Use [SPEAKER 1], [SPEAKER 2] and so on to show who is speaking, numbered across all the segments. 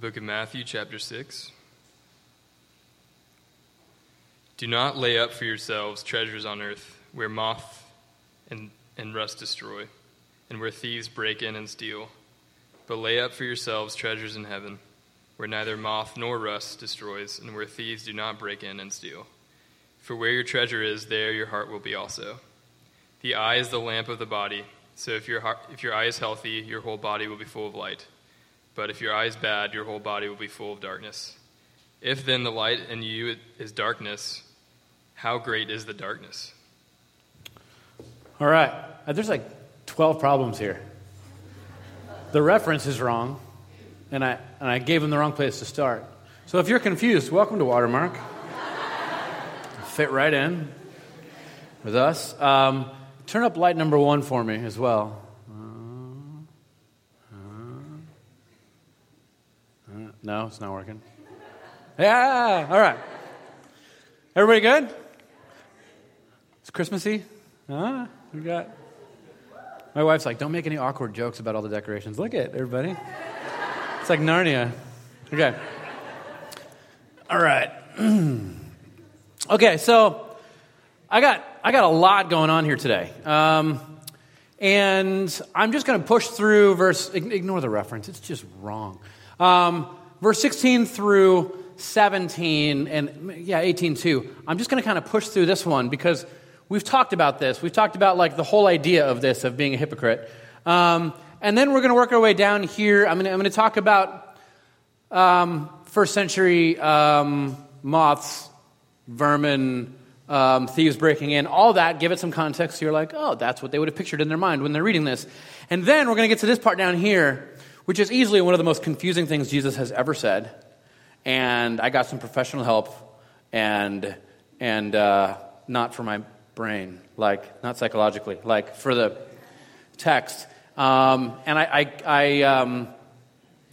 [SPEAKER 1] Book of Matthew, chapter 6. Do not lay up for yourselves treasures on earth, where moth and, and rust destroy, and where thieves break in and steal. But lay up for yourselves treasures in heaven, where neither moth nor rust destroys, and where thieves do not break in and steal. For where your treasure is, there your heart will be also. The eye is the lamp of the body, so if your, heart, if your eye is healthy, your whole body will be full of light. But if your eye is bad, your whole body will be full of darkness. If then the light in you is darkness, how great is the darkness?
[SPEAKER 2] All right. Uh, There's like 12 problems here. The reference is wrong, and I, and I gave him the wrong place to start. So if you're confused, welcome to Watermark. Fit right in with us. Um, turn up light number one for me as well. Uh, uh, uh, no, it's not working. Yeah, all right. Everybody good? It's Christmassy? Huh? We got. My wife's like, don't make any awkward jokes about all the decorations. Look at everybody. It's like Narnia. Okay. All right. okay, so I got I got a lot going on here today, um, and I'm just going to push through verse. Ignore the reference; it's just wrong. Um, verse 16 through 17, and yeah, 18 too. I'm just going to kind of push through this one because we've talked about this. We've talked about like the whole idea of this of being a hypocrite, um, and then we're going to work our way down here. I'm going to, talk about um, first century um, moths, vermin, um, thieves breaking in, all that. Give it some context. So you're like, oh, that's what they would have pictured in their mind when they're reading this. And then we're going to get to this part down here, which is easily one of the most confusing things Jesus has ever said. And I got some professional help, and and uh, not for my brain, like not psychologically, like for the text. Um, and I, I, I um,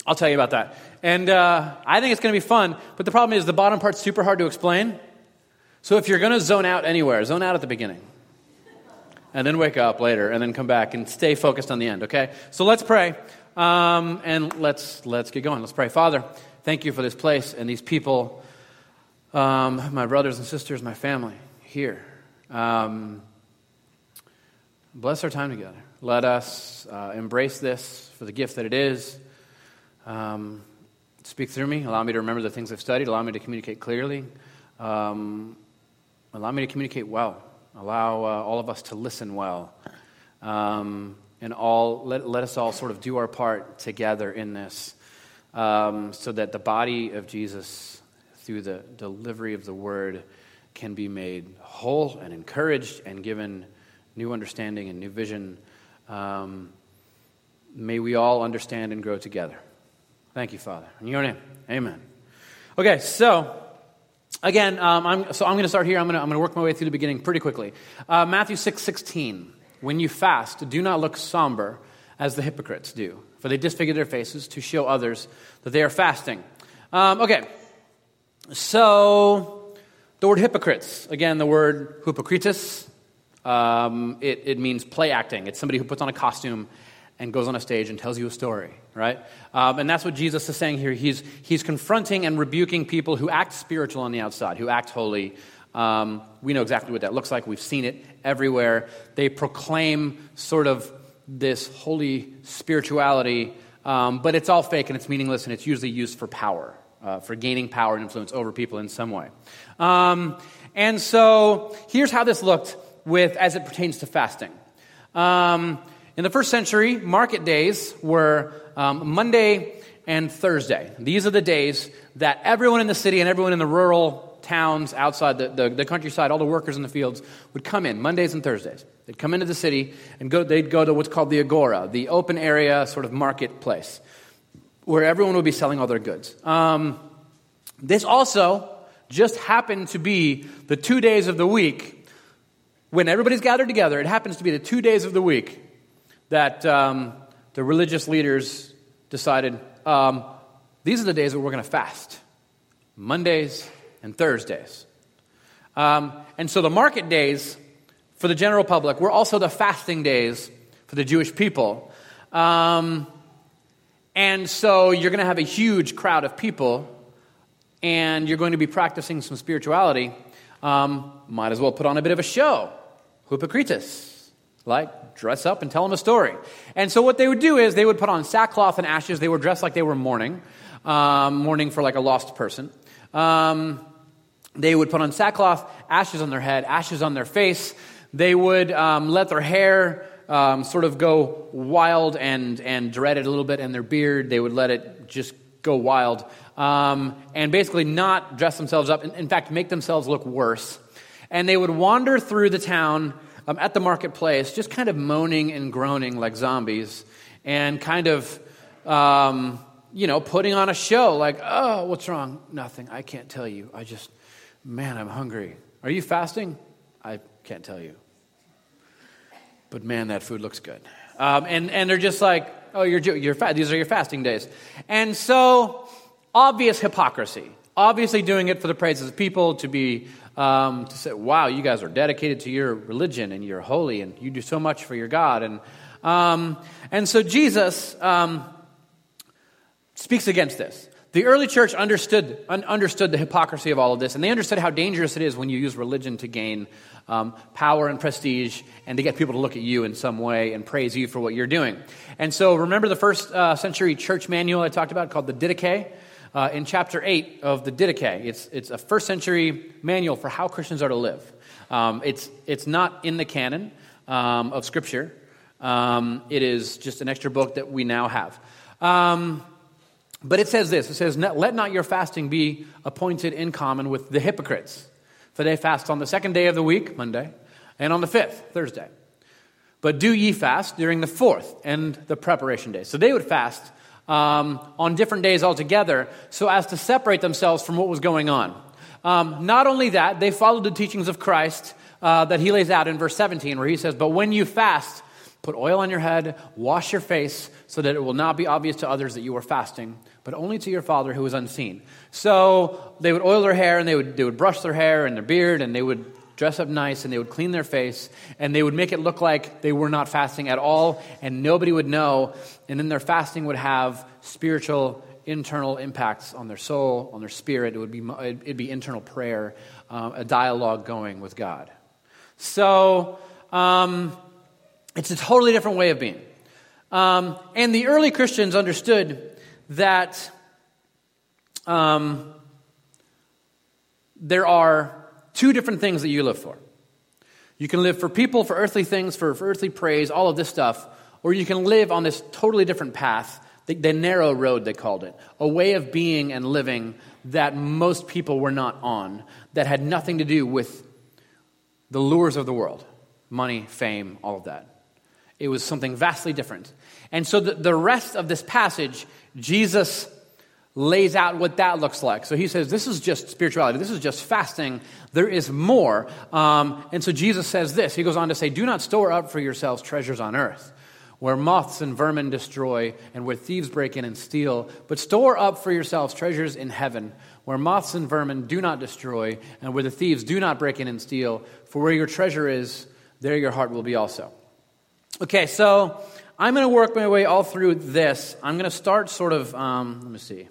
[SPEAKER 2] I'll tell you about that. And uh, I think it's going to be fun, but the problem is the bottom part's super hard to explain. So if you're going to zone out anywhere, zone out at the beginning. And then wake up later and then come back and stay focused on the end, okay? So let's pray um, and let's, let's get going. Let's pray. Father, thank you for this place and these people, um, my brothers and sisters, my family here. Um, bless our time together. Let us uh, embrace this for the gift that it is. Um, speak through me. Allow me to remember the things I've studied. Allow me to communicate clearly. Um, allow me to communicate well. Allow uh, all of us to listen well. Um, and all, let, let us all sort of do our part together in this um, so that the body of Jesus, through the delivery of the word, can be made whole and encouraged and given new understanding and new vision. Um, may we all understand and grow together. Thank you, Father. In your name, amen. Okay, so again, um, I'm, so I'm going to start here. I'm going to work my way through the beginning pretty quickly. Uh, Matthew six sixteen. When you fast, do not look somber as the hypocrites do, for they disfigure their faces to show others that they are fasting. Um, okay, so the word hypocrites, again, the word hypocritus, um, it, it means play acting. It's somebody who puts on a costume and goes on a stage and tells you a story, right? Um, and that's what Jesus is saying here. He's, he's confronting and rebuking people who act spiritual on the outside, who act holy. Um, we know exactly what that looks like. We've seen it everywhere. They proclaim sort of this holy spirituality, um, but it's all fake and it's meaningless and it's usually used for power, uh, for gaining power and influence over people in some way. Um, and so here's how this looked with as it pertains to fasting. Um, in the first century, market days were um, Monday and Thursday. These are the days that everyone in the city and everyone in the rural towns outside the, the, the countryside, all the workers in the fields, would come in Mondays and Thursdays. They'd come into the city and go, they'd go to what's called the agora, the open area sort of marketplace, where everyone would be selling all their goods. Um, this also just happened to be the two days of the week when everybody's gathered together. It happens to be the two days of the week that um, the religious leaders decided um, these are the days that we're going to fast Mondays and Thursdays. Um, and so the market days for the general public were also the fasting days for the Jewish people. Um, And so you're going to have a huge crowd of people, and you're going to be practicing some spirituality. Um, might as well put on a bit of a show. Hypocritus. Like, dress up and tell them a story. And so what they would do is they would put on sackcloth and ashes. They were dressed like they were mourning, um, mourning for like a lost person. Um, they would put on sackcloth, ashes on their head, ashes on their face. They would um, let their hair um, sort of go wild and, and dread it a little bit, and their beard, they would let it just go wild. Um, and basically not dress themselves up, in, in, fact, make themselves look worse. And they would wander through the town um, at the marketplace, just kind of moaning and groaning like zombies, and kind of, um, you know, putting on a show like, oh, what's wrong? Nothing. I can't tell you. I just, man, I'm hungry. Are you fasting? I can't tell you. But man, that food looks good. Um, and, and they're just like, oh, you're, you're fat. These are your fasting days. And so, obvious hypocrisy. Obviously, doing it for the praises of people to be, um, to say, wow, you guys are dedicated to your religion and you're holy and you do so much for your God. And, um, and so, Jesus um, speaks against this. The early church understood, un- understood the hypocrisy of all of this, and they understood how dangerous it is when you use religion to gain um, power and prestige and to get people to look at you in some way and praise you for what you're doing. And so, remember the first uh, century church manual I talked about called the Didache? Uh, in chapter 8 of the Didache, it's, it's a first century manual for how Christians are to live. Um, it's, it's not in the canon um, of Scripture, um, it is just an extra book that we now have. But it says this it says, Let not your fasting be appointed in common with the hypocrites, for they fast on the second day of the week, Monday, and on the fifth, Thursday. But do ye fast during the fourth and the preparation day. So they would fast um, on different days altogether so as to separate themselves from what was going on. Um, not only that, they followed the teachings of Christ uh, that he lays out in verse 17, where he says, But when you fast, put oil on your head, wash your face, so that it will not be obvious to others that you are fasting but only to your Father who is unseen. So they would oil their hair and they would, they would brush their hair and their beard and they would dress up nice and they would clean their face and they would make it look like they were not fasting at all and nobody would know. And then their fasting would have spiritual internal impacts on their soul, on their spirit. It would be, it'd be internal prayer, um, a dialogue going with God. So um, it's a totally different way of being. Um, and the early Christians understood that um, there are two different things that you live for. You can live for people, for earthly things, for, for earthly praise, all of this stuff, or you can live on this totally different path, the, the narrow road, they called it, a way of being and living that most people were not on, that had nothing to do with the lures of the world money, fame, all of that. It was something vastly different. And so the, the rest of this passage Jesus lays out what that looks like. So he says, This is just spirituality. This is just fasting. There is more. Um, and so Jesus says this. He goes on to say, Do not store up for yourselves treasures on earth, where moths and vermin destroy, and where thieves break in and steal. But store up for yourselves treasures in heaven, where moths and vermin do not destroy, and where the thieves do not break in and steal. For where your treasure is, there your heart will be also. Okay, so I'm going to work my way all through this. I'm going to start sort of, um, let me see.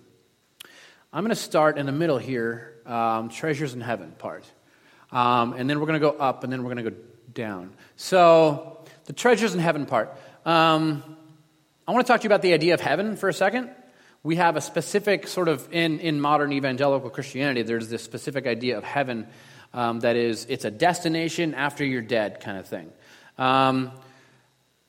[SPEAKER 2] I'm going to start in the middle here, um, treasures in heaven part. Um, and then we're going to go up, and then we're going to go down. So, the treasures in heaven part. Um, I want to talk to you about the idea of heaven for a second. We have a specific sort of, in, in modern evangelical Christianity, there's this specific idea of heaven um, that is, it's a destination after you're dead kind of thing. Um,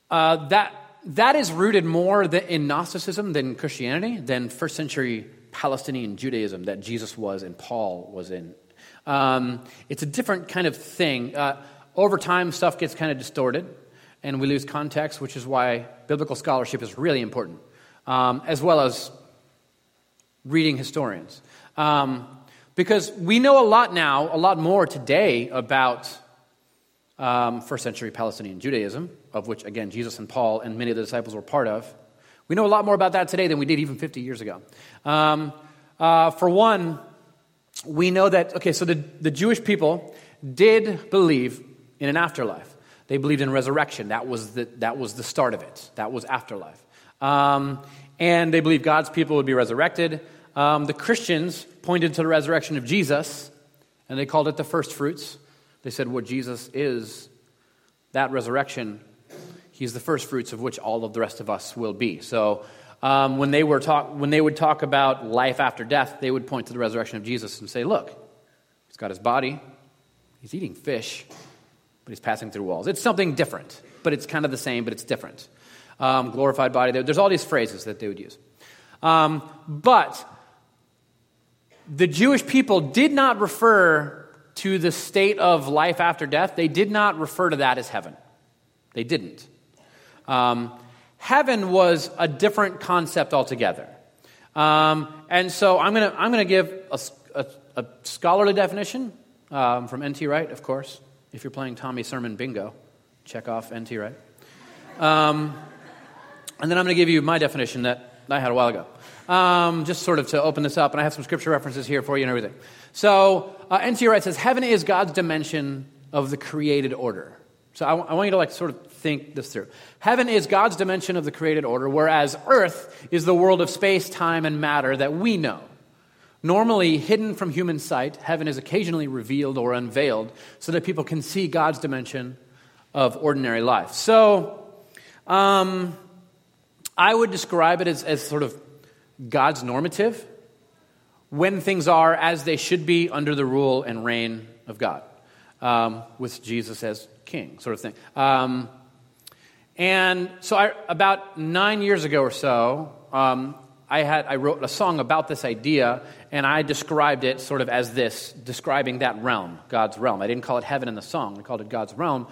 [SPEAKER 2] uh, that that is rooted more in Gnosticism than Christianity, than first century Palestinian Judaism that Jesus was and Paul was in. Um, it's a different kind of thing. Uh, over time, stuff gets kind of distorted and we lose context, which is why biblical scholarship is really important, um, as well as reading historians. Um, because we know a lot now, a lot more today about um, first century Palestinian Judaism, of which, again, Jesus and Paul and many of the disciples were part of. We know a lot more about that today than we did even 50 years ago. Um, uh, for one, we know that, okay, so the, the Jewish people did believe in an afterlife. They believed in resurrection. That was the, that was the start of it. That was afterlife. Um, and they believed God's people would be resurrected. Um, the Christians pointed to the resurrection of Jesus, and they called it the first fruits. They said, What Jesus is, that resurrection, he's the first fruits of which all of the rest of us will be. So um, when, they were talk, when they would talk about life after death, they would point to the resurrection of Jesus and say, Look, he's got his body, he's eating fish, but he's passing through walls. It's something different, but it's kind of the same, but it's different. Um, glorified body, there's all these phrases that they would use. Um, but the Jewish people did not refer to the state of life after death, they did not refer to that as heaven. They didn't. Um, heaven was a different concept altogether. Um, and so I'm going to I'm gonna give a, a, a, scholarly definition um, from N.T. Wright, of course. If you're playing Tommy Sermon Bingo, check off N.T. Wright. Um, and then I'm going to give you my definition that I had a while ago um, just sort of to open this up, and I have some scripture references here for you and everything. So, uh, N.T. Wright says, Heaven is God's dimension of the created order. So, I, w- I want you to like sort of think this through. Heaven is God's dimension of the created order, whereas earth is the world of space, time, and matter that we know. Normally hidden from human sight, heaven is occasionally revealed or unveiled so that people can see God's dimension of ordinary life. So, um, I would describe it as, as sort of God's normative when things are as they should be under the rule and reign of God, um, with Jesus as king, sort of thing. Um, and so, I, about nine years ago or so, um, I, had, I wrote a song about this idea, and I described it sort of as this, describing that realm, God's realm. I didn't call it heaven in the song, I called it God's realm.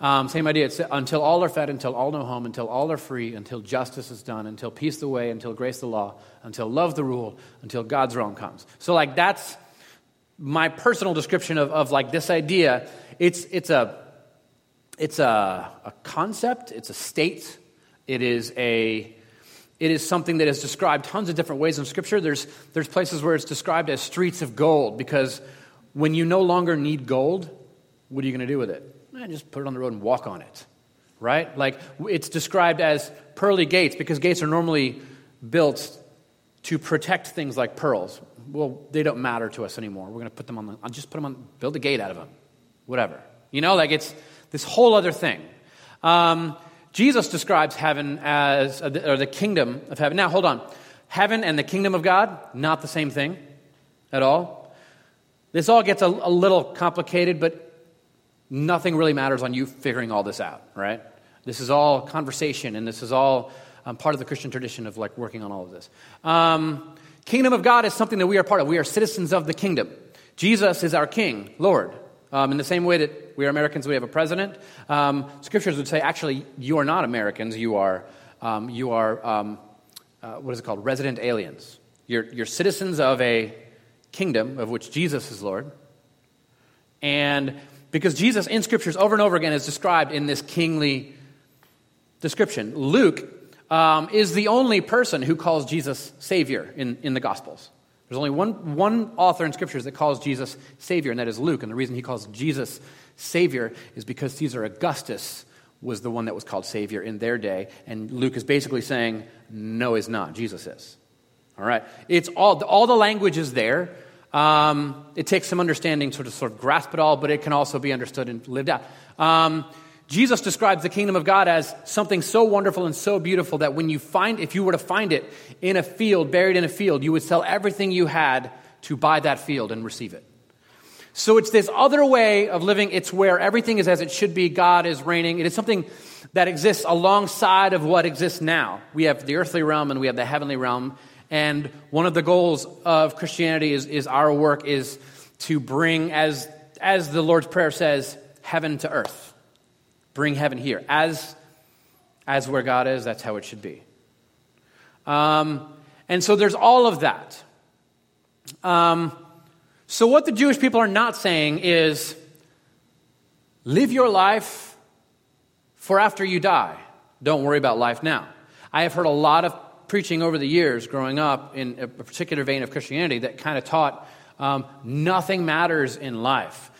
[SPEAKER 2] Um, same idea. It's until all are fed, until all know home, until all are free, until justice is done, until peace the way, until grace the law, until love the rule, until God's realm comes. So, like, that's my personal description of, of like this idea. It's, it's, a, it's a, a concept, it's a state, it is a it is something that is described tons of different ways in Scripture. There's, there's places where it's described as streets of gold because when you no longer need gold, what are you going to do with it? Eh, just put it on the road and walk on it, right? Like it's described as pearly gates because gates are normally built to protect things like pearls. Well, they don't matter to us anymore. We're going to put them on the, I'll just put them on, build a gate out of them, whatever. You know, like it's this whole other thing. Um, Jesus describes heaven as, or the kingdom of heaven. Now, hold on. Heaven and the kingdom of God, not the same thing at all. This all gets a, a little complicated, but nothing really matters on you figuring all this out, right? This is all conversation, and this is all um, part of the Christian tradition of like working on all of this. Um, kingdom of God is something that we are part of. We are citizens of the kingdom. Jesus is our King, Lord. Um, in the same way that we are Americans, we have a president. Um, scriptures would say, actually, you are not Americans. You are, um, you are um, uh, what is it called? Resident aliens. You're, you're citizens of a kingdom of which Jesus is Lord. And because Jesus in scriptures over and over again is described in this kingly description. Luke um, is the only person who calls Jesus Savior in, in the Gospels. There's only one, one author in scriptures that calls Jesus Savior, and that is Luke. And the reason he calls Jesus Savior is because Caesar Augustus was the one that was called Savior in their day. And Luke is basically saying, no, is not. Jesus is. All right? It's all, all the language is there. Um, it takes some understanding to sort of grasp it all, but it can also be understood and lived out. Um, Jesus describes the kingdom of God as something so wonderful and so beautiful that when you find, if you were to find it in a field, buried in a field, you would sell everything you had to buy that field and receive it. So it's this other way of living. It's where everything is as it should be. God is reigning. It is something that exists alongside of what exists now. We have the earthly realm and we have the heavenly realm. And one of the goals of Christianity is, is our work is to bring, as, as the Lord's Prayer says, heaven to earth. Bring heaven here. As, as where God is, that's how it should be. Um, and so there's all of that. Um, so, what the Jewish people are not saying is live your life for after you die. Don't worry about life now. I have heard a lot of preaching over the years growing up in a particular vein of Christianity that kind of taught um, nothing matters in life.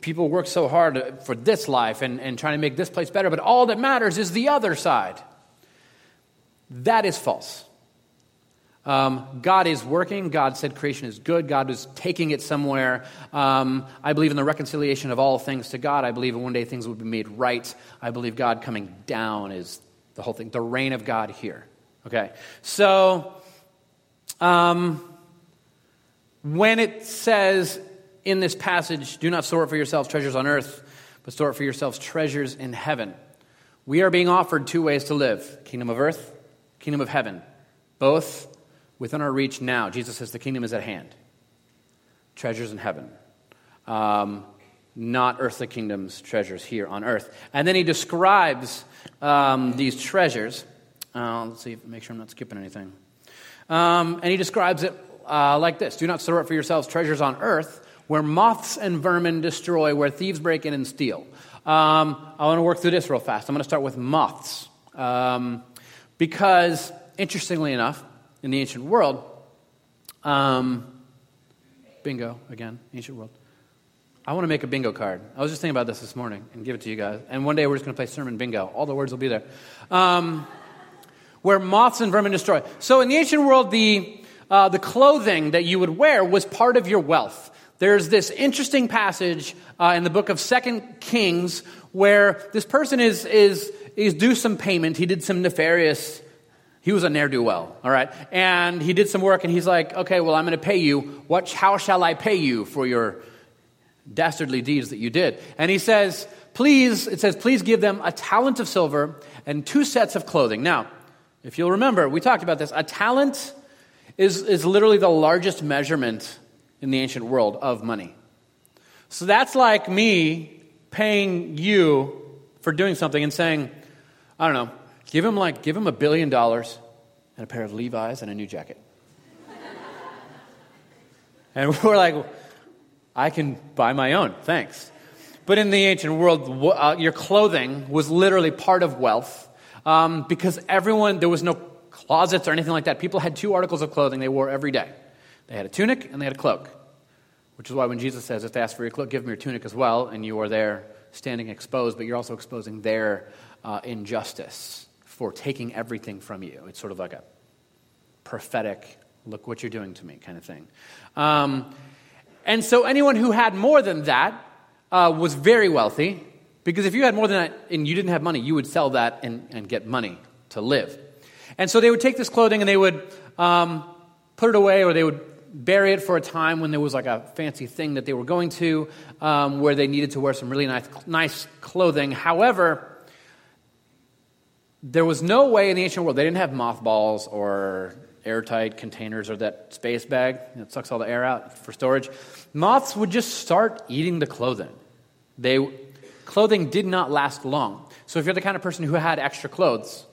[SPEAKER 2] People work so hard for this life and, and trying to make this place better, but all that matters is the other side. That is false. Um, God is working. God said creation is good. God is taking it somewhere. Um, I believe in the reconciliation of all things to God. I believe one day things will be made right. I believe God coming down is the whole thing, the reign of God here. Okay? So, um, when it says in this passage, do not store up for yourselves treasures on earth, but store up for yourselves treasures in heaven, we are being offered two ways to live kingdom of earth, kingdom of heaven. Both within our reach now. Jesus says the kingdom is at hand. Treasures in heaven. Um, not earthly kingdoms, treasures here on earth. And then he describes um, these treasures. Uh, let's see, make sure I'm not skipping anything. Um, and he describes it uh, like this Do not store up for yourselves treasures on earth where moths and vermin destroy, where thieves break in and steal. Um, I want to work through this real fast. I'm going to start with moths. Um, because, interestingly enough, in the ancient world, um, bingo, again, ancient world. I want to make a bingo card. I was just thinking about this this morning and give it to you guys. And one day we're just going to play sermon bingo. All the words will be there. Um, where moths and vermin destroy. So in the ancient world, the, uh, the clothing that you would wear was part of your wealth. There's this interesting passage uh, in the book of Second Kings where this person is, is, is due some payment. He did some nefarious he was a ne'er do well, all right? And he did some work and he's like, okay, well, I'm going to pay you. What, how shall I pay you for your dastardly deeds that you did? And he says, please, it says, please give them a talent of silver and two sets of clothing. Now, if you'll remember, we talked about this. A talent is, is literally the largest measurement in the ancient world of money. So that's like me paying you for doing something and saying, I don't know, Give him like, give him a billion dollars and a pair of Levi's and a new jacket. and we're like, I can buy my own, thanks. But in the ancient world, uh, your clothing was literally part of wealth um, because everyone, there was no closets or anything like that. People had two articles of clothing they wore every day they had a tunic and they had a cloak. Which is why when Jesus says, if they ask for your cloak, give them your tunic as well, and you are there standing exposed, but you're also exposing their uh, injustice for taking everything from you. It's sort of like a prophetic, look what you're doing to me kind of thing. Um, and so anyone who had more than that uh, was very wealthy, because if you had more than that and you didn't have money, you would sell that and, and get money to live. And so they would take this clothing and they would um, put it away or they would bury it for a time when there was like a fancy thing that they were going to um, where they needed to wear some really nice, nice clothing. However, there was no way in the ancient world, they didn't have mothballs or airtight containers or that space bag that sucks all the air out for storage. Moths would just start eating the clothing. They, clothing did not last long. So if you're the kind of person who had extra clothes,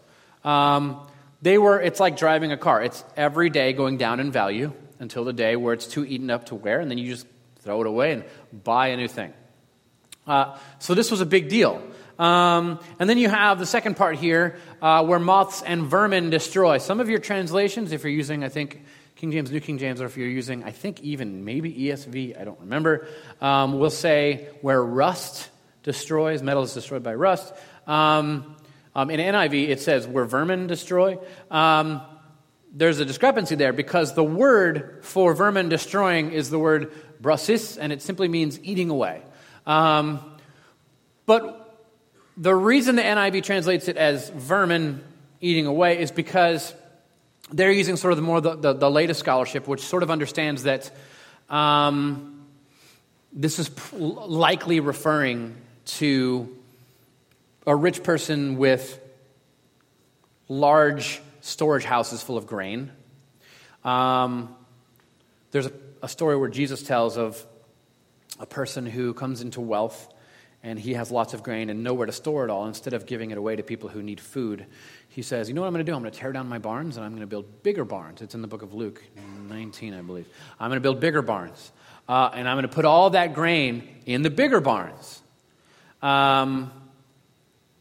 [SPEAKER 2] um, they were, it's like driving a car. It's every day going down in value until the day where it's too eaten up to wear, and then you just throw it away and buy a new thing. Uh, so this was a big deal. Um, and then you have the second part here uh, where moths and vermin destroy. Some of your translations, if you're using, I think, King James, New King James, or if you're using, I think, even maybe ESV, I don't remember, um, will say where rust destroys, metal is destroyed by rust. Um, um in NIV, it says where vermin destroy. Um, there's a discrepancy there because the word for vermin destroying is the word brasis, and it simply means eating away. Um, but the reason the NIV translates it as vermin eating away is because they're using sort of the more the, the, the latest scholarship, which sort of understands that um, this is likely referring to a rich person with large storage houses full of grain. Um, there's a, a story where Jesus tells of a person who comes into wealth and he has lots of grain and nowhere to store it all. Instead of giving it away to people who need food, he says, You know what I'm going to do? I'm going to tear down my barns and I'm going to build bigger barns. It's in the book of Luke 19, I believe. I'm going to build bigger barns. Uh, and I'm going to put all that grain in the bigger barns. Um,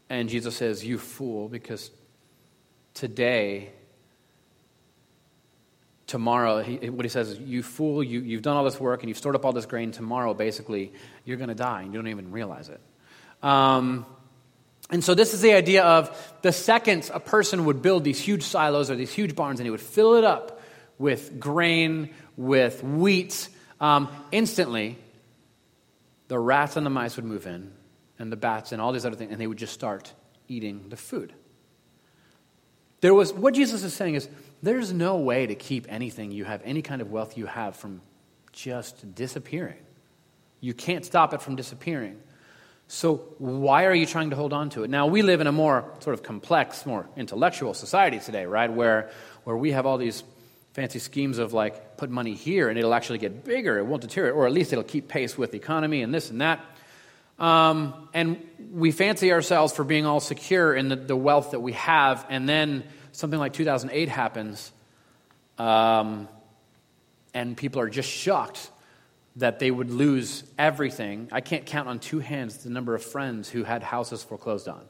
[SPEAKER 2] and Jesus says, You fool, because today tomorrow, he, what he says is, You fool, you, you've done all this work and you've stored up all this grain. Tomorrow, basically, you're going to die and you don't even realize it. Um, and so, this is the idea of the seconds a person would build these huge silos or these huge barns and he would fill it up with grain, with wheat, um, instantly the rats and the mice would move in, and the bats and all these other things, and they would just start eating the food. There was, what Jesus is saying is, there's no way to keep anything you have, any kind of wealth you have, from just disappearing. You can't stop it from disappearing. So, why are you trying to hold on to it? Now, we live in a more sort of complex, more intellectual society today, right? Where, where we have all these fancy schemes of like put money here and it'll actually get bigger, it won't deteriorate, or at least it'll keep pace with the economy and this and that. Um, and we fancy ourselves for being all secure in the, the, wealth that we have, and then something like 2008 happens, um, and people are just shocked that they would lose everything. I can't count on two hands the number of friends who had houses foreclosed on.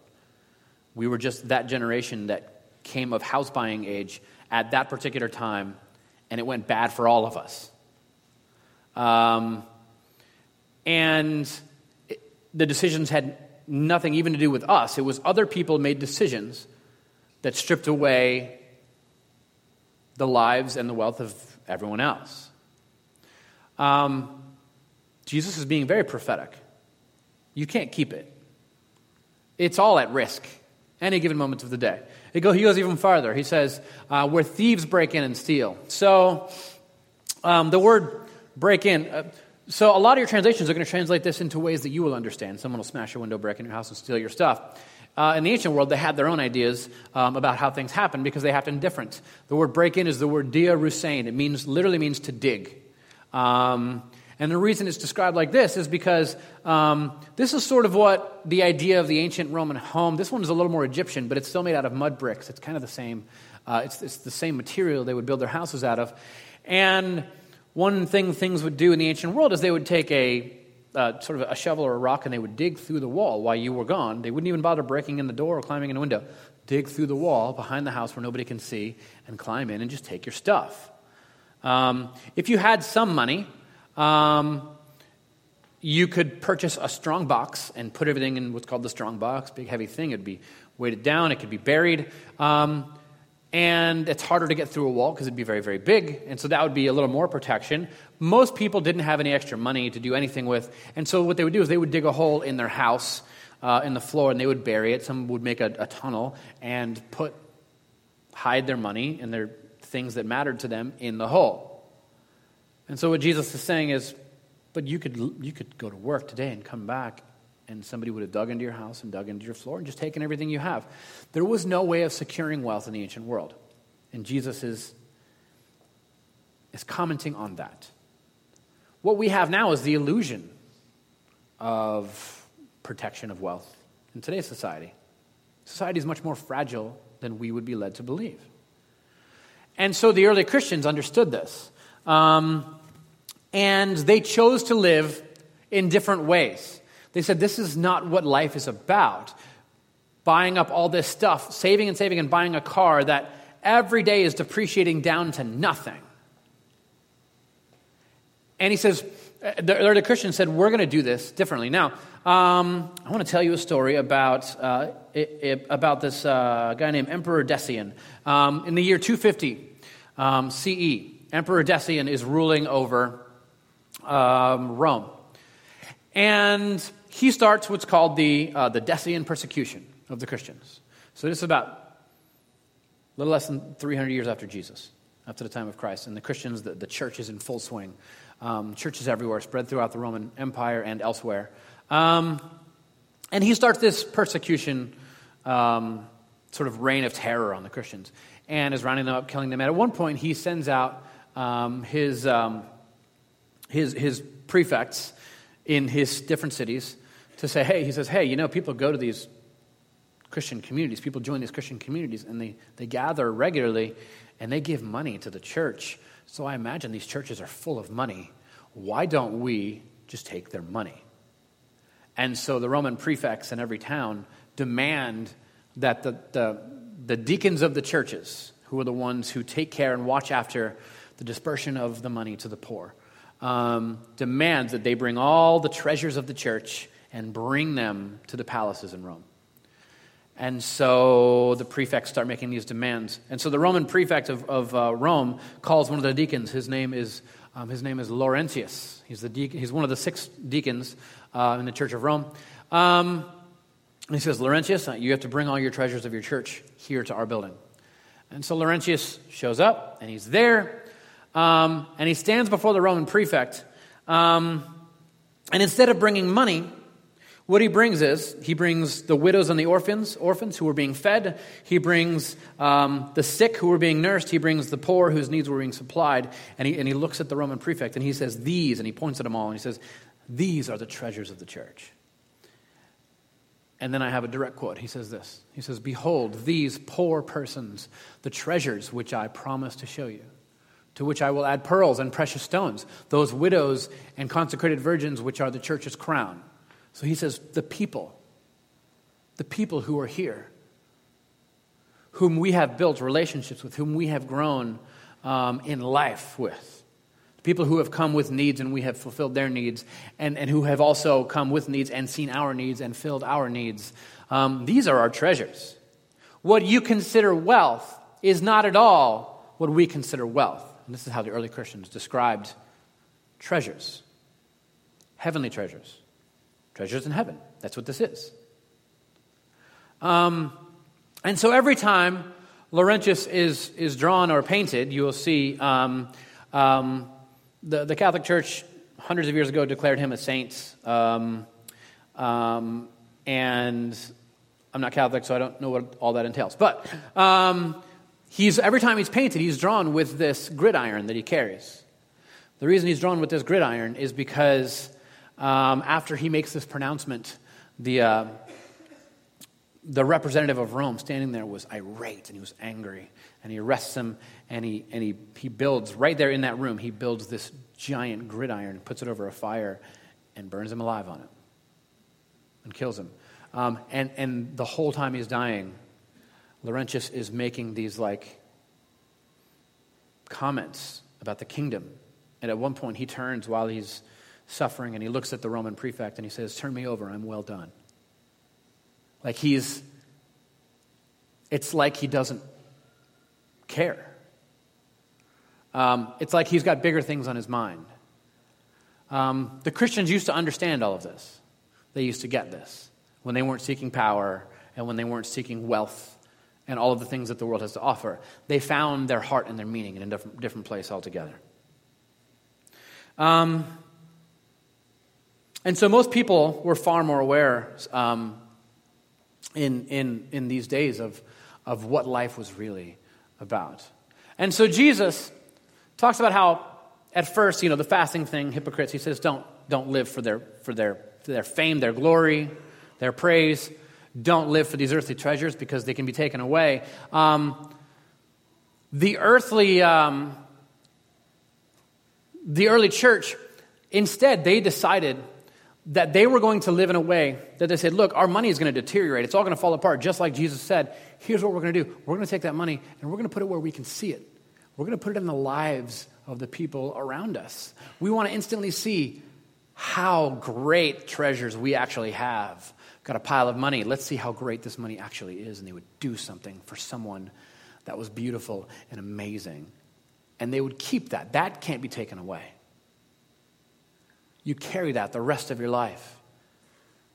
[SPEAKER 2] We were just that generation that came of house buying age at that particular time, and it went bad for all of us. Um, and the decisions had nothing even to do with us. It was other people made decisions that stripped away the lives and the wealth of everyone else. Um, Jesus is being very prophetic. You can't keep it, it's all at risk any given moment of the day. He goes even farther. He says, uh, where thieves break in and steal. So, um, the word break in. Uh, so, a lot of your translations are going to translate this into ways that you will understand. Someone will smash your window, break in your house, and steal your stuff. Uh, in the ancient world, they had their own ideas um, about how things happen because they happen different. The word break in is the word dia rusain. It means, literally means to dig. Um, and the reason it's described like this is because um, this is sort of what the idea of the ancient Roman home, this one is a little more Egyptian, but it's still made out of mud bricks. It's kind of the same, uh, it's, it's the same material they would build their houses out of. And one thing things would do in the ancient world is they would take a uh, sort of a shovel or a rock and they would dig through the wall while you were gone. They wouldn't even bother breaking in the door or climbing in a window. Dig through the wall behind the house where nobody can see and climb in and just take your stuff. Um, if you had some money, um, you could purchase a strong box and put everything in what's called the strong box, big heavy thing. It'd be weighted down, it could be buried. Um, and it's harder to get through a wall because it'd be very, very big. And so that would be a little more protection. Most people didn't have any extra money to do anything with. And so what they would do is they would dig a hole in their house, uh, in the floor, and they would bury it. Some would make a, a tunnel and put, hide their money and their things that mattered to them in the hole. And so what Jesus is saying is, but you could, you could go to work today and come back and somebody would have dug into your house and dug into your floor and just taken everything you have. There was no way of securing wealth in the ancient world. And Jesus is, is commenting on that. What we have now is the illusion of protection of wealth in today's society. Society is much more fragile than we would be led to believe. And so the early Christians understood this. Um, and they chose to live in different ways. They said, This is not what life is about. Buying up all this stuff, saving and saving and buying a car that every day is depreciating down to nothing. And he says, the early Christians said, We're going to do this differently. Now, um, I want to tell you a story about, uh, it, it, about this uh, guy named Emperor Decian. Um, in the year 250 um, CE, Emperor Decian is ruling over um, Rome. And he starts what's called the, uh, the Decian persecution of the Christians. So this is about a little less than 300 years after Jesus, after the time of Christ. And the Christians, the, the church is in full swing. Um, churches everywhere, spread throughout the Roman Empire and elsewhere. Um, and he starts this persecution, um, sort of reign of terror on the Christians, and is rounding them up, killing them. And at one point, he sends out um, his, um, his, his prefects in his different cities to say, hey, he says, hey, you know, people go to these Christian communities, people join these Christian communities, and they, they gather regularly and they give money to the church. So I imagine these churches are full of money. Why don't we just take their money? And so the Roman prefects in every town demand that the, the, the deacons of the churches, who are the ones who take care and watch after the dispersion of the money to the poor, um, demands that they bring all the treasures of the church and bring them to the palaces in Rome. And so the prefects start making these demands. And so the Roman prefect of, of uh, Rome calls one of the deacons. His name is, um, his name is Laurentius. He's, the deacon, he's one of the six deacons uh, in the Church of Rome. Um, and he says, Laurentius, uh, you have to bring all your treasures of your church here to our building. And so Laurentius shows up, and he's there, um, and he stands before the Roman prefect. Um, and instead of bringing money, what he brings is he brings the widows and the orphans, orphans who were being fed. He brings um, the sick who were being nursed. He brings the poor whose needs were being supplied. And he, and he looks at the Roman prefect and he says, These, and he points at them all, and he says, These are the treasures of the church. And then I have a direct quote. He says this He says, Behold, these poor persons, the treasures which I promised to show you, to which I will add pearls and precious stones, those widows and consecrated virgins which are the church's crown. So he says, the people, the people who are here, whom we have built relationships with, whom we have grown um, in life with. People who have come with needs and we have fulfilled their needs, and, and who have also come with needs and seen our needs and filled our needs. Um, these are our treasures. What you consider wealth is not at all what we consider wealth. And this is how the early Christians described treasures heavenly treasures. Treasures in heaven. That's what this is. Um, and so every time Laurentius is, is drawn or painted, you will see um, um, the, the Catholic Church hundreds of years ago declared him a saint. Um, um, and I'm not Catholic, so I don't know what all that entails. But um, he's, every time he's painted, he's drawn with this gridiron that he carries. The reason he's drawn with this gridiron is because um, after he makes this pronouncement, the, uh, the representative of Rome standing there was irate and he was angry. And he arrests him and, he, and he, he builds, right there in that room, he builds this giant gridiron, puts it over a fire, and burns him alive on it and kills him. Um, and, and the whole time he's dying, Laurentius is making these like comments about the kingdom. And at one point, he turns while he's suffering and he looks at the Roman prefect and he says, Turn me over, I'm well done. Like he's, it's like he doesn't care. Um, it's like he's got bigger things on his mind. Um, the Christians used to understand all of this. They used to get this when they weren't seeking power and when they weren't seeking wealth and all of the things that the world has to offer. They found their heart and their meaning in a different, different place altogether. Um, and so most people were far more aware um, in, in, in these days of, of what life was really about. And so Jesus talks about how, at first, you know, the fasting thing, hypocrites, he says, don't, don't live for their, for, their, for their fame, their glory, their praise. Don't live for these earthly treasures because they can be taken away. Um, the earthly, um, the early church, instead, they decided that they were going to live in a way that they said, look, our money is going to deteriorate. It's all going to fall apart, just like Jesus said. Here's what we're going to do we're going to take that money and we're going to put it where we can see it. We're going to put it in the lives of the people around us. We want to instantly see how great treasures we actually have. Got a pile of money. Let's see how great this money actually is. And they would do something for someone that was beautiful and amazing. And they would keep that. That can't be taken away you carry that the rest of your life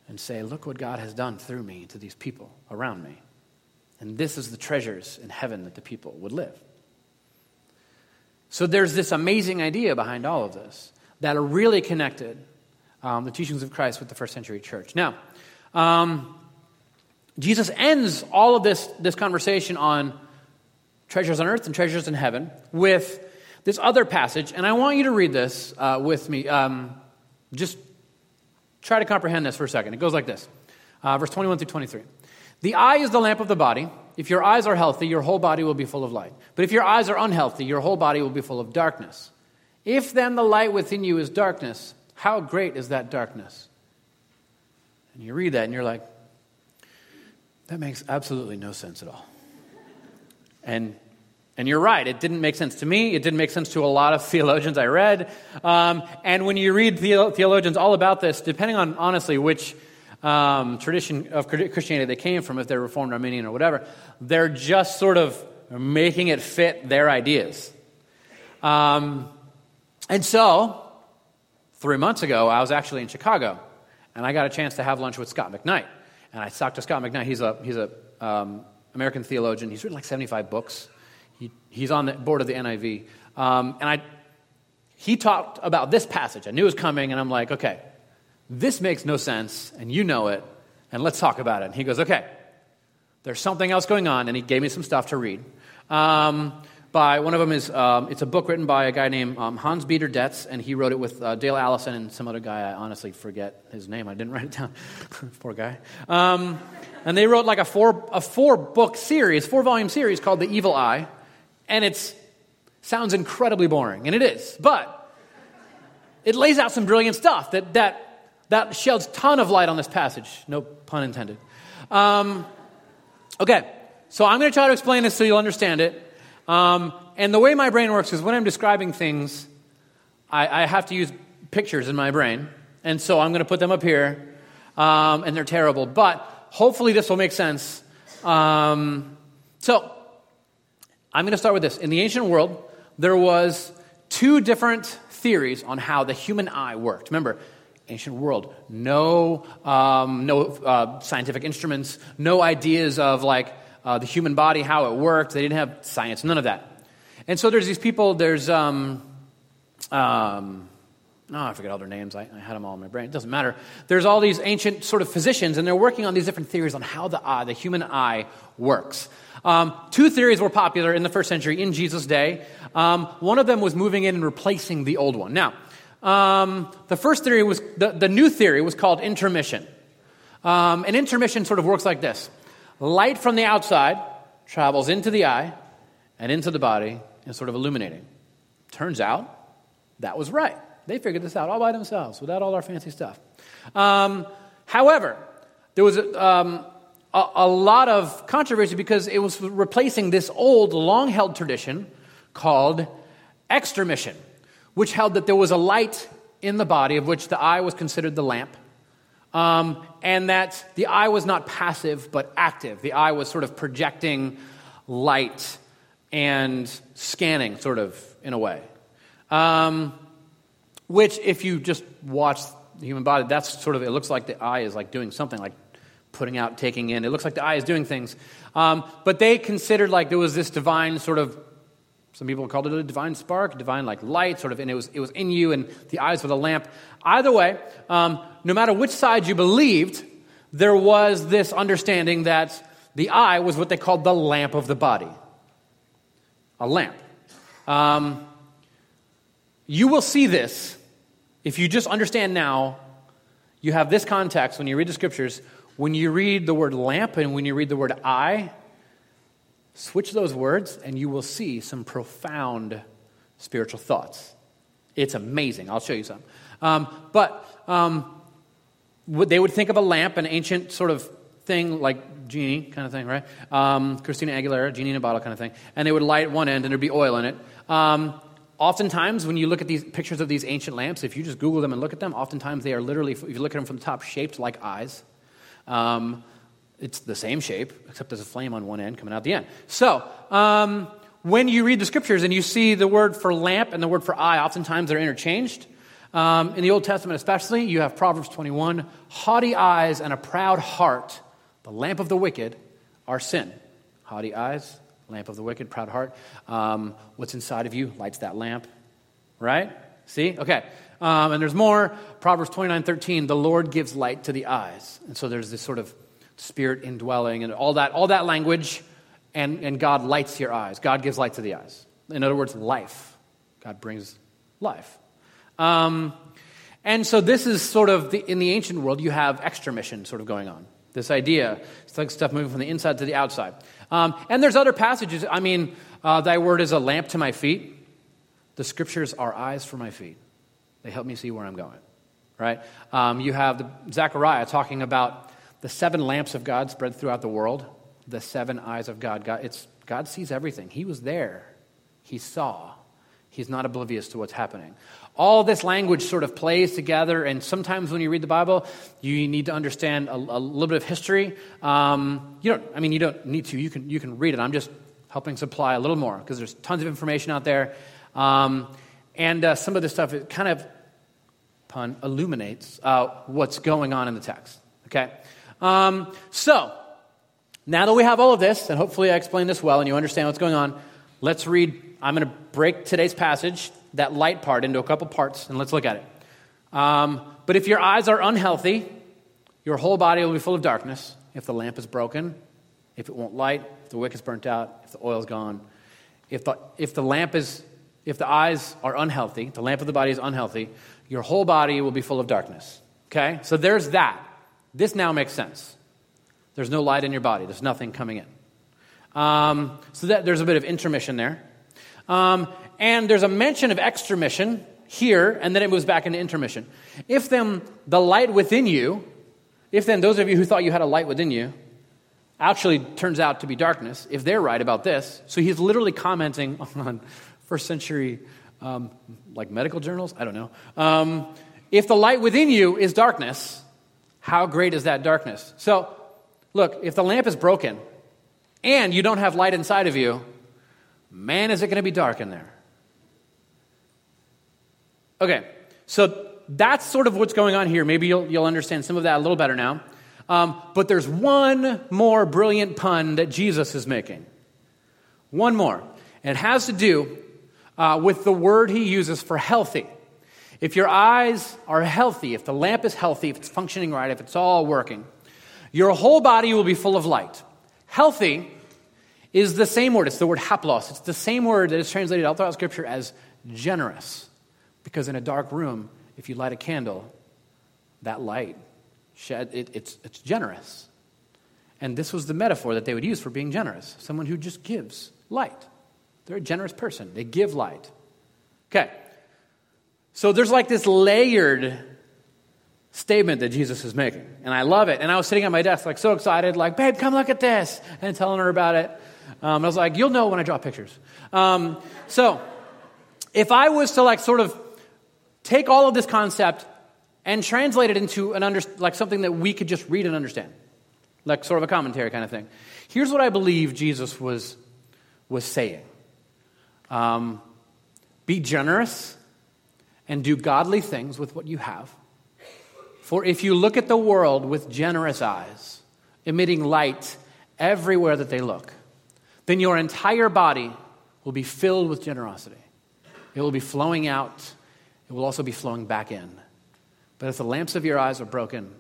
[SPEAKER 2] and say, Look what God has done through me to these people around me. And this is the treasures in heaven that the people would live. So there's this amazing idea behind all of this that are really connected, um, the teachings of Christ, with the first century church. Now, um, Jesus ends all of this, this conversation on treasures on earth and treasures in heaven with this other passage, and I want you to read this uh, with me. Um, just try to comprehend this for a second. It goes like this uh, verse 21 through 23. The eye is the lamp of the body. If your eyes are healthy, your whole body will be full of light. But if your eyes are unhealthy, your whole body will be full of darkness. If then the light within you is darkness, how great is that darkness? And you read that and you're like, that makes absolutely no sense at all. And and you're right, it didn't make sense to me. It didn't make sense to a lot of theologians I read. Um, and when you read theologians all about this, depending on honestly which, um, tradition of Christianity they came from, if they're Reformed Arminian, or whatever. They're just sort of making it fit their ideas. Um, and so, three months ago, I was actually in Chicago, and I got a chance to have lunch with Scot McKnight. And I talked to Scot McKnight. He's a he's a um, American theologian. He's written like 75 books. He, he's on the board of the NIV. Um, and I, he talked about this passage. I knew it was coming, and I'm like, okay, this makes no sense, and you know it, and let's talk about it. And he goes, okay, there's something else going on, and he gave me some stuff to read. Um, by one of them is um, it's a book written by a guy named um, Hans Dieter Betz, and he wrote it with uh, Dale Allison and some other guy. I honestly forget his name. I didn't write it down. Poor guy. Um, and they wrote like a four a four book series, four volume series called The Evil Eye, and it sounds incredibly boring, and it is, but it lays out some brilliant stuff that that that sheds ton of light on this passage. No pun intended. Um, okay, so I'm going to try to explain this so you'll understand it. Um, and the way my brain works is when I'm describing things, I, I have to use pictures in my brain. And so I'm going to put them up here, um, and they're terrible. But hopefully this will make sense. Um, so I'm going to start with this. In the ancient world, there was two different theories on how the human eye worked. Remember, ancient world, no, um, no uh, scientific instruments, no ideas of like uh, the human body, how it worked. They didn't have science, none of that. And so there's these people, there's, um, um, oh, I forget all their names. I, I, had them all in my brain. It doesn't matter. There's all these ancient sort of physicians, and they're working on these different theories on how the eye, the human eye, works. Um, two theories were popular in the first century in Jesus' day. Um, one of them was moving in and replacing the old one. Now, um, the first theory was, the, the new theory was called intromission. Um, and intromission sort of works like this light from the outside travels into the eye and into the body and sort of illuminating. Turns out that was right. They figured this out all by themselves without all our fancy stuff. Um, however, there was a, um, a, a lot of controversy because it was replacing this old, long held tradition called extramission, which held that there was a light in the body of which the eye was considered the lamp um, and that the eye was not passive but active. The eye was sort of projecting light and scanning, sort of, in a way. Um, which, if you just watch the human body, that's sort of, it looks like the eye is like doing something, like putting out, taking in. It looks like the eye is doing things. Um, but they considered like there was this divine sort of some people called it a divine spark, divine like light, sort of, and it was, it was in you, and the eyes were the lamp. Either way, um, no matter which side you believed, there was this understanding that the eye was what they called the lamp of the body. A lamp. Um, you will see this if you just understand now, you have this context when you read the scriptures. When you read the word lamp and when you read the word eye, Switch those words, and you will see some profound spiritual thoughts. It's amazing. I'll show you some. Um, but um, they would think of a lamp, an ancient sort of thing like genie kind of thing, right? Um, Christina Aguilera, genie in a bottle kind of thing. And they would light one end, and there'd be oil in it. Um, oftentimes, when you look at these pictures of these ancient lamps, if you just Google them and look at them, oftentimes they are literally, if you look at them from the top, shaped like eyes. Um, it's the same shape, except there's a flame on one end coming out the end. So, um, when you read the scriptures and you see the word for lamp and the word for eye, oftentimes they're interchanged. Um, in the Old Testament, especially, you have Proverbs 21 haughty eyes and a proud heart, the lamp of the wicked, are sin. Haughty eyes, lamp of the wicked, proud heart. Um, what's inside of you lights that lamp, right? See? Okay. Um, and there's more. Proverbs 29 13, the Lord gives light to the eyes. And so there's this sort of spirit indwelling and all that, all that language, and, and God lights your eyes. God gives light to the eyes. In other words, life. God brings life. Um, and so this is sort of, the, in the ancient world, you have extramission sort of going on. This idea, it's like stuff moving from the inside to the outside. Um, and there's other passages. I mean, uh, thy word is a lamp to my feet. The scriptures are eyes for my feet. They help me see where I'm going. Right? Um, you have the, Zechariah talking about the seven lamps of God spread throughout the world, the seven eyes of God. God, it's, God sees everything. He was there, He saw, He's not oblivious to what's happening. All this language sort of plays together, and sometimes when you read the Bible, you need to understand a, a little bit of history. Um, you don't, I mean, you don't need to. You can, you can read it. I'm just helping supply a little more because there's tons of information out there. Um, and uh, some of this stuff, it kind of, pun, illuminates uh, what's going on in the text. Okay? Um, so, now that we have all of this, and hopefully I explained this well and you understand what's going on, let's read. I'm going to break today's passage, that light part, into a couple parts, and let's look at it. Um, but if your eyes are unhealthy, your whole body will be full of darkness. If the lamp is broken, if it won't light, if the wick is burnt out, if the oil's gone, if the, if the lamp is, if the eyes are unhealthy, the lamp of the body is unhealthy, your whole body will be full of darkness. Okay? So there's that. This now makes sense. There's no light in your body, there's nothing coming in. Um, so that, there's a bit of intromission there. Um, and there's a mention of extramission here, and then it moves back into intromission. If then the light within you, if then those of you who thought you had a light within you, actually turns out to be darkness, if they're right about this, so he's literally commenting on first century, um, like medical journals, I don't know. Um, if the light within you is darkness, how great is that darkness? So, look, if the lamp is broken and you don't have light inside of you, man, is it going to be dark in there. Okay, so that's sort of what's going on here. Maybe you'll, you'll understand some of that a little better now. Um, but there's one more brilliant pun that Jesus is making. One more. And it has to do uh, with the word he uses for healthy. If your eyes are healthy, if the lamp is healthy, if it's functioning right, if it's all working, your whole body will be full of light. Healthy is the same word. It's the word haplos. It's the same word that is translated all throughout Scripture as generous. Because in a dark room, if you light a candle, that light shed, it, it's, it's generous. And this was the metaphor that they would use for being generous someone who just gives light. They're a generous person, they give light. Okay. So there's like this layered statement that Jesus is making. And I love it. And I was sitting at my desk, like so excited, like, babe, come look at this, and telling her about it. Um, I was like, you'll know when I draw pictures. Um, so if I was to like sort of take all of this concept and translate it into an under, like something that we could just read and understand, like sort of a commentary kind of thing. Here's what I believe Jesus was, was saying um, Be generous and do godly things with what you have. For if you look at the world with generous eyes, emitting light everywhere that they look, then your entire body will be filled with generosity. It will be flowing out, it will also be flowing back in. But if the lamps of your eyes are broken,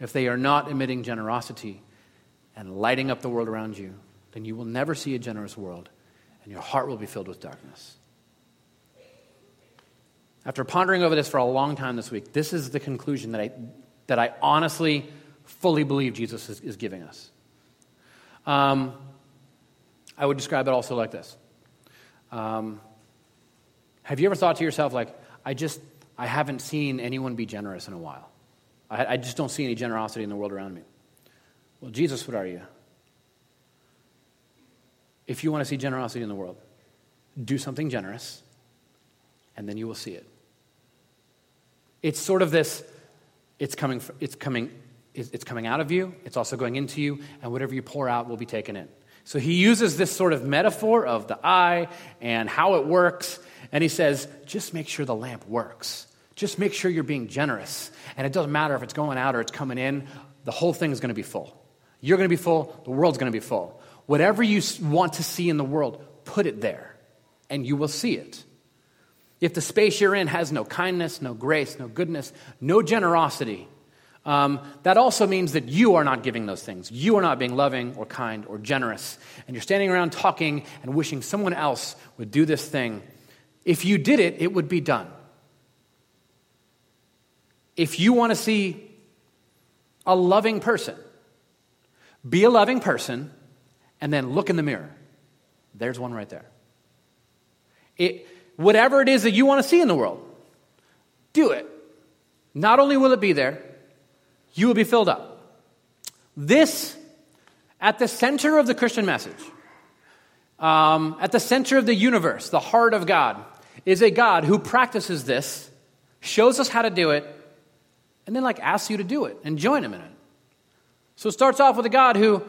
[SPEAKER 2] if they are not emitting generosity and lighting up the world around you, then you will never see a generous world, and your heart will be filled with darkness. After pondering over this for a long time this week, this is the conclusion that I, that I honestly, fully believe Jesus is, is giving us. Um, I would describe it also like this. Um, have you ever thought to yourself, like, I just, I haven't seen anyone be generous in a while. I, I just don't see any generosity in the world around me. Well, Jesus, what are you? If you want to see generosity in the world, do something generous, and then you will see it. It's sort of this it's coming, it's coming, it's coming out of you, it's also going into you, and whatever you pour out will be taken in. So he uses this sort of metaphor of the eye and how it works and he says, just make sure the lamp works. Just make sure you're being generous. And it doesn't matter if it's going out or it's coming in, the whole thing is going to be full. You're going to be full, the world's going to be full. Whatever you want to see in the world, put it there, and you will see it. If the space you're in has no kindness, no grace, no goodness, no generosity, um, that also means that you are not giving those things. You are not being loving or kind or generous. And you're standing around talking and wishing someone else would do this thing if you did it, it would be done. If you want to see a loving person, be a loving person and then look in the mirror. There's one right there. It, whatever it is that you want to see in the world, do it. Not only will it be there, you will be filled up. This, at the center of the Christian message, um, at the center of the universe, the heart of God, is a God who practices this, shows us how to do it, and then like asks you to do it and join him in it. So it starts off with a God who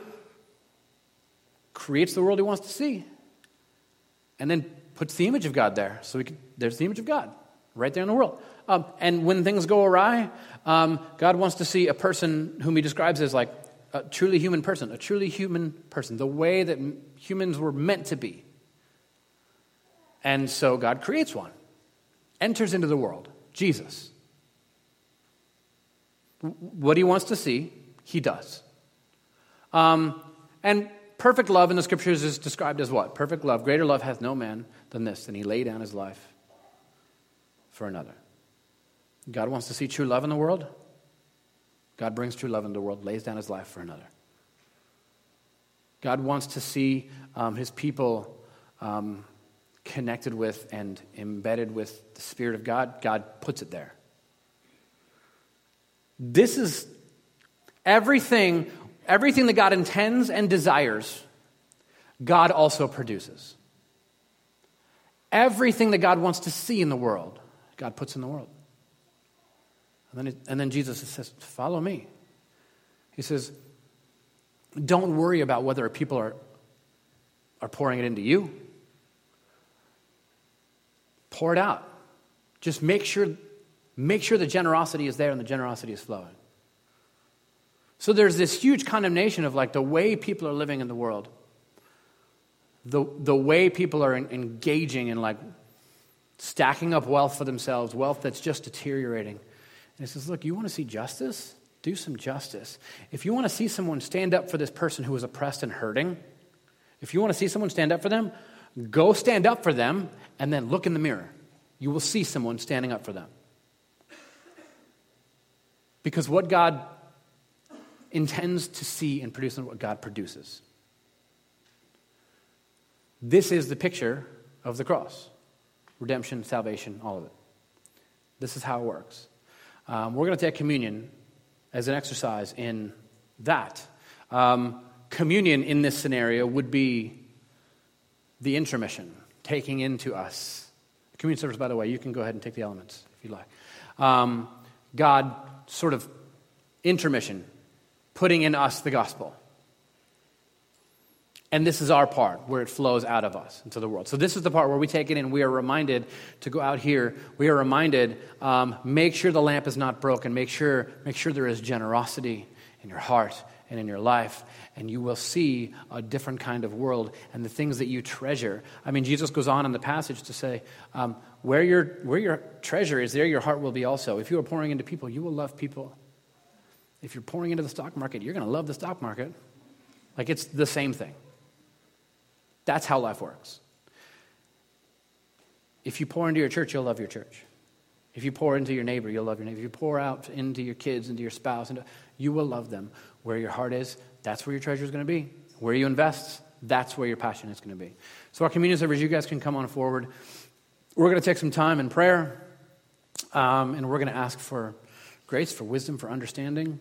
[SPEAKER 2] creates the world he wants to see and then puts the image of God there. So there's the image of God right there in the world. Um, and when things go awry, um, God wants to see a person whom he describes as like a truly human person, a truly human person, the way that humans were meant to be. And so God creates one, enters into the world, Jesus. What he wants to see, he does. Um, and perfect love in the scriptures is described as what? Perfect love. Greater love hath no man than this, And he lay down his life for another. God wants to see true love in the world. God brings true love into the world, lays down his life for another. God wants to see um, his people um, connected with and embedded with the Spirit of God. God puts it there. This is everything, everything that God intends and desires, God also produces. Everything that God wants to see in the world, God puts in the world. And then, it, and then Jesus says, Follow me. He says, Don't worry about whether people are, are pouring it into you. Pour it out. Just make sure, make sure the generosity is there and the generosity is flowing. So there's this huge condemnation of like the way people are living in the world, the, the way people are engaging in like stacking up wealth for themselves, wealth that's just deteriorating. And he says, Look, you want to see justice? Do some justice. If you want to see someone stand up for this person who is oppressed and hurting, if you want to see someone stand up for them, go stand up for them and then look in the mirror. You will see someone standing up for them. Because what God intends to see and produce and what God produces. This is the picture of the cross redemption, salvation, all of it. This is how it works. Um, we're going to take communion as an exercise in that. Um, communion in this scenario would be the intromission, taking into us. Communion service, by the way, you can go ahead and take the elements if you like. Um, God sort of intromission, putting in us the gospel. And this is our part where it flows out of us into the world. So, this is the part where we take it in. We are reminded to go out here. We are reminded um, make sure the lamp is not broken. Make sure, make sure there is generosity in your heart and in your life. And you will see a different kind of world and the things that you treasure. I mean, Jesus goes on in the passage to say, um, where, your, where your treasure is, there your heart will be also. If you are pouring into people, you will love people. If you're pouring into the stock market, you're going to love the stock market. Like it's the same thing. That's how life works. If you pour into your church, you'll love your church. If you pour into your neighbor, you'll love your neighbor. If you pour out into your kids, into your spouse, into, you will love them. Where your heart is, that's where your treasure is going to be. Where you invest, that's where your passion is going to be. So, our communion servers, you guys can come on forward. We're going to take some time in prayer, um, and we're going to ask for grace, for wisdom, for understanding.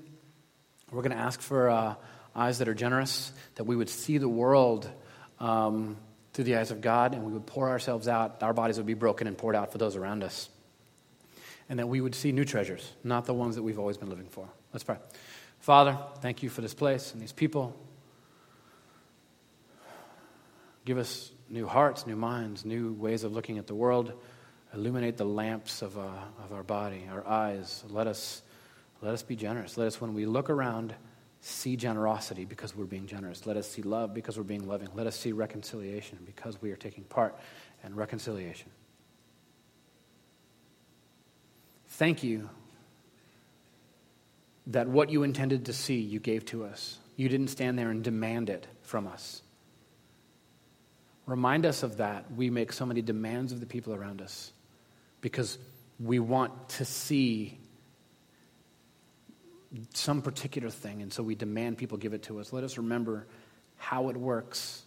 [SPEAKER 2] We're going to ask for uh, eyes that are generous, that we would see the world um, through the eyes of God, and we would pour ourselves out. Our bodies would be broken and poured out for those around us. And that we would see new treasures, not the ones that we've always been living for. Let's pray. Father, thank you for this place and these people. Give us new hearts, new minds, new ways of looking at the world. Illuminate the lamps of, uh, of our body, our eyes. Let us, let us be generous. Let us, when we look around, see generosity because we're being generous. Let us see love because we're being loving. Let us see reconciliation because we are taking part in reconciliation. Thank you that what you intended to see, you gave to us. You didn't stand there and demand it from us. Remind us of that. We make so many demands of the people around us because we want to see some particular thing, and so we demand people give it to us. Let us remember how it works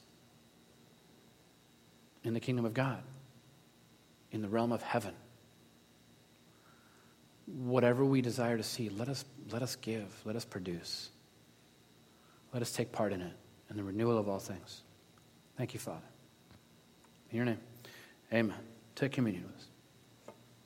[SPEAKER 2] in the kingdom of God, in the realm of heaven. Whatever we desire to see, let us, let us give, let us produce. Let us take part in it, in the renewal of all things. Thank you, Father. In your name, amen. Take communion with us.